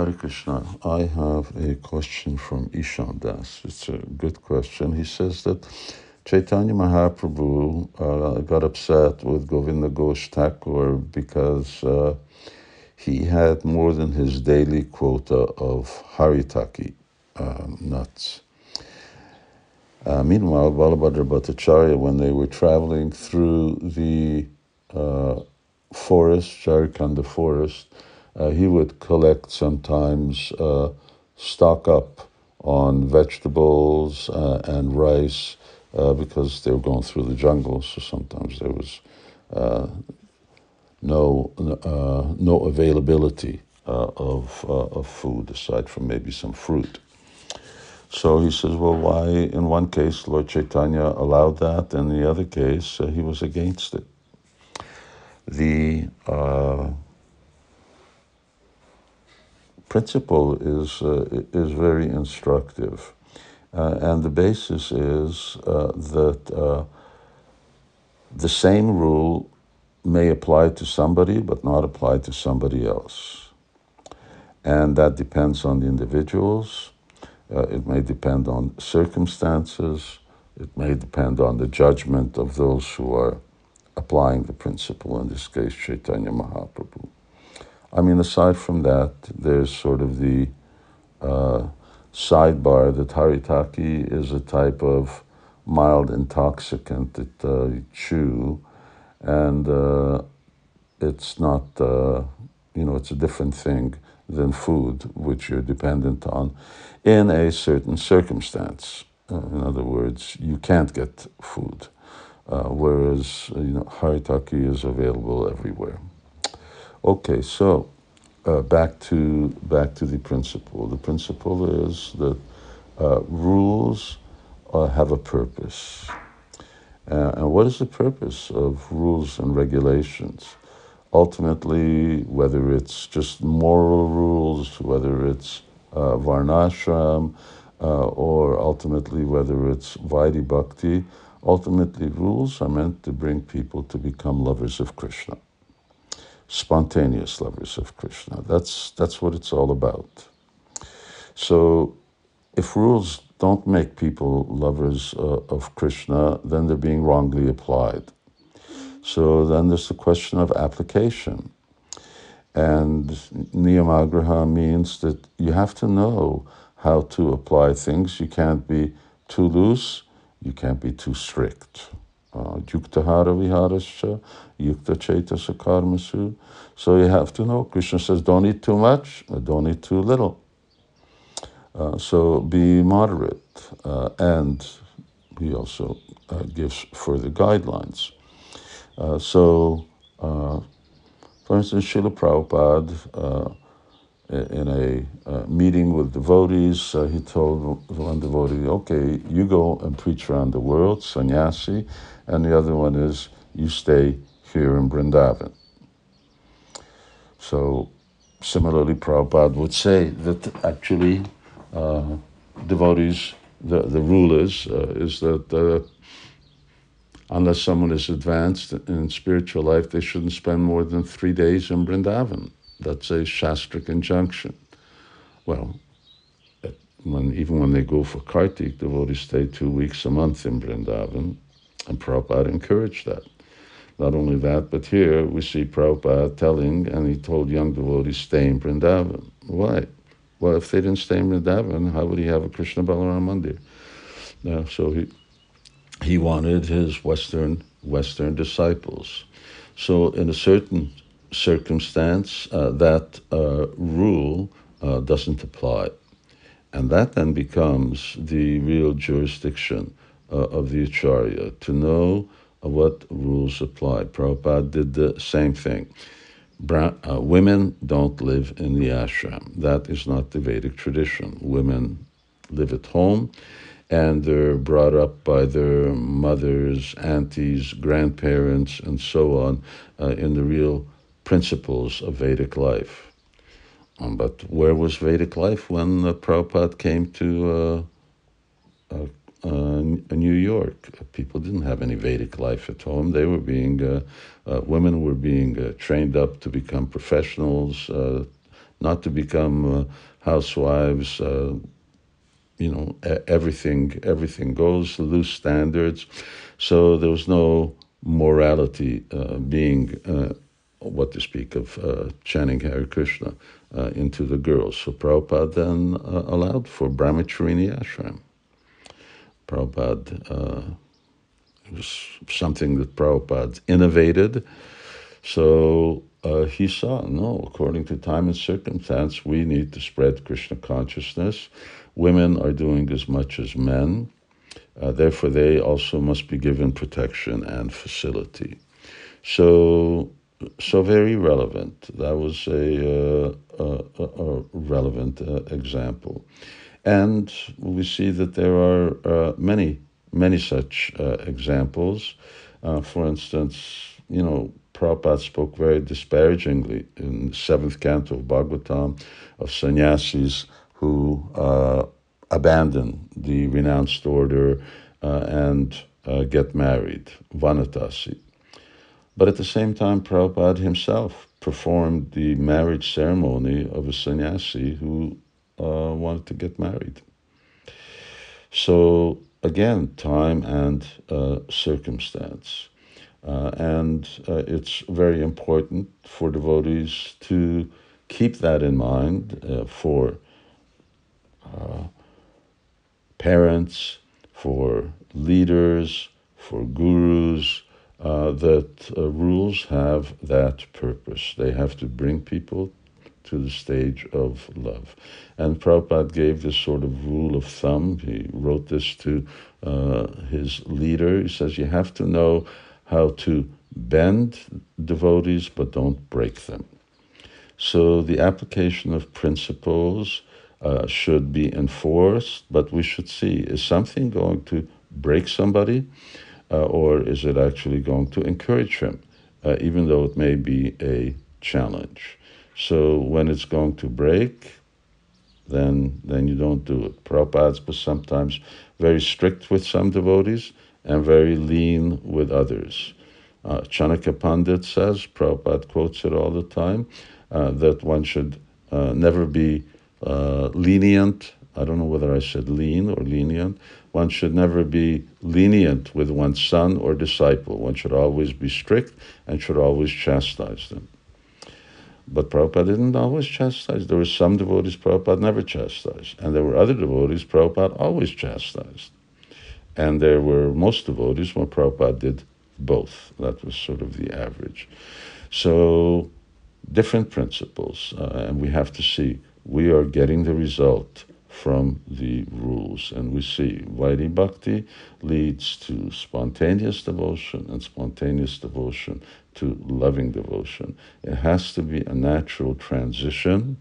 Hare Krishna, I have a question from Ishan Das. It's a good question. He says that Chaitanya Mahaprabhu uh, got upset with Govinda Ghosh Thakur because uh, he had more than his daily quota of Haritaki uh, nuts. Uh, meanwhile, Balabhadra Bhattacharya, when they were traveling through the uh, forest, Jharkhand forest, uh, he would collect sometimes, uh, stock up on vegetables uh, and rice uh, because they were going through the jungle. So sometimes there was uh, no uh, no availability of of food aside from maybe some fruit. So he says, well, why in one case Lord Chaitanya allowed that, and in the other case he was against it. The principle is, uh, is very instructive. Uh, and the basis is uh, that uh, the same rule may apply to somebody but not apply to somebody else. And that depends on the individuals, uh, it may depend on circumstances, it may depend on the judgment of those who are applying the principle, in this case, Chaitanya Mahaprabhu. I mean, aside from that, there's sort of the uh, sidebar that haritaki is a type of mild intoxicant that uh, you chew, and uh, it's not, uh, you know, it's a different thing than food, which you're dependent on in a certain circumstance. Uh, in other words, you can't get food, uh, whereas, you know, haritaki is available everywhere. Okay, so uh, back to back to the principle. The principle is that uh, rules uh, have a purpose, uh, and what is the purpose of rules and regulations? Ultimately, whether it's just moral rules, whether it's uh, varnashram, uh, or ultimately whether it's vaidhi bhakti, ultimately rules are meant to bring people to become lovers of Krishna spontaneous lovers of Krishna. That's, that's what it's all about. So if rules don't make people lovers uh, of Krishna, then they're being wrongly applied. So then there's the question of application. And niyamagraha means that you have to know how to apply things. You can't be too loose, you can't be too strict. Yuktahara viharascha, yukta chaitasa karmasu. So you have to know. Krishna says, don't eat too much, don't eat too little. Uh, so be moderate. Uh, and he also uh, gives further guidelines. Uh, so, uh, for instance, Srila Prabhupada, uh, in a meeting with devotees, he told one devotee, okay, you go and preach around the world, sannyasi, and the other one is you stay here in Vrindavan. So, similarly, Prabhupada would say that actually uh, devotees, the, the rule is, uh, is that uh, unless someone is advanced in spiritual life, they shouldn't spend more than three days in Vrindavan. That's a Shastric injunction. Well, when, even when they go for Kartik, devotees stay two weeks a month in Vrindavan. And Prabhupada encouraged that. Not only that, but here we see Prabhupada telling, and he told young devotees, stay in Vrindavan. Why? Well, if they didn't stay in Vrindavan, how would he have a Krishna Balaram Mandir? Uh, so he, he wanted his Western, Western disciples. So in a certain circumstance, uh, that uh, rule uh, doesn't apply. And that then becomes the real jurisdiction uh, of the Acharya, to know what rules apply. Prabhupada did the same thing. Uh, women don't live in the ashram. That is not the Vedic tradition. Women live at home and they're brought up by their mothers, aunties, grandparents, and so on uh, in the real principles of Vedic life. Um, but where was Vedic life when uh, Prabhupada came to uh, uh uh, New York. People didn't have any Vedic life at home. They were being, uh, uh, women were being uh, trained up to become professionals, uh, not to become uh, housewives. Uh, you know, everything everything goes, loose standards. So there was no morality uh, being uh, what to speak of uh, chanting Hare Krishna uh, into the girls. So Prabhupada then uh, allowed for Brahmacharini ashram. Prabhupada, uh, it was something that Prabhupada innovated. So uh, he saw, no, according to time and circumstance, we need to spread Krishna consciousness. Women are doing as much as men. Uh, therefore, they also must be given protection and facility. So so very relevant. That was a, uh, a, a relevant uh, example. And we see that there are uh, many, many such uh, examples. Uh, for instance, you know, Prabhupada spoke very disparagingly in the seventh canto of Bhagavatam of sannyasis who uh, abandon the renounced order and get married, vantasi. But at the same time, Prabhupada himself performed the marriage ceremony of a sannyasi who uh, wanted to get married. So, again, time and uh, circumstance. Uh, and uh, it's very important for devotees to keep that in mind uh, for uh, parents, for leaders, for gurus, uh, that uh, rules have that purpose. They have to bring people to the stage of love. And Prabhupada gave this sort of rule of thumb. He wrote this to uh, his leader. He says, You have to know how to bend devotees, but don't break them. So the application of principles uh, should be enforced, but we should see is something going to break somebody? Uh, or is it actually going to encourage him, uh, even though it may be a challenge? So when it's going to break, then then you don't do it. Prabhupada was sometimes very strict with some devotees and very lean with others. Uh, Chanakya Pandit says, Prabhupada quotes it all the time, uh, that one should uh, never be uh, lenient. I don't know whether I said lean or lenient, one should never be lenient with one's son or disciple. One should always be strict and should always chastise them. But Prabhupada didn't always chastise. There were some devotees Prabhupada never chastised, and there were other devotees Prabhupada always chastised. And there were most devotees where Prabhupada did both. That was sort of the average. So, different principles, uh, and we have to see we are getting the result from the rules. And we see Vaidhi Bhakti leads to spontaneous devotion and spontaneous devotion to loving devotion. It has to be a natural transition.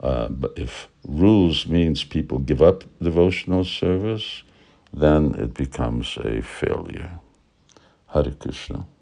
Uh, but if rules means people give up devotional service, then it becomes a failure. Hare Krishna.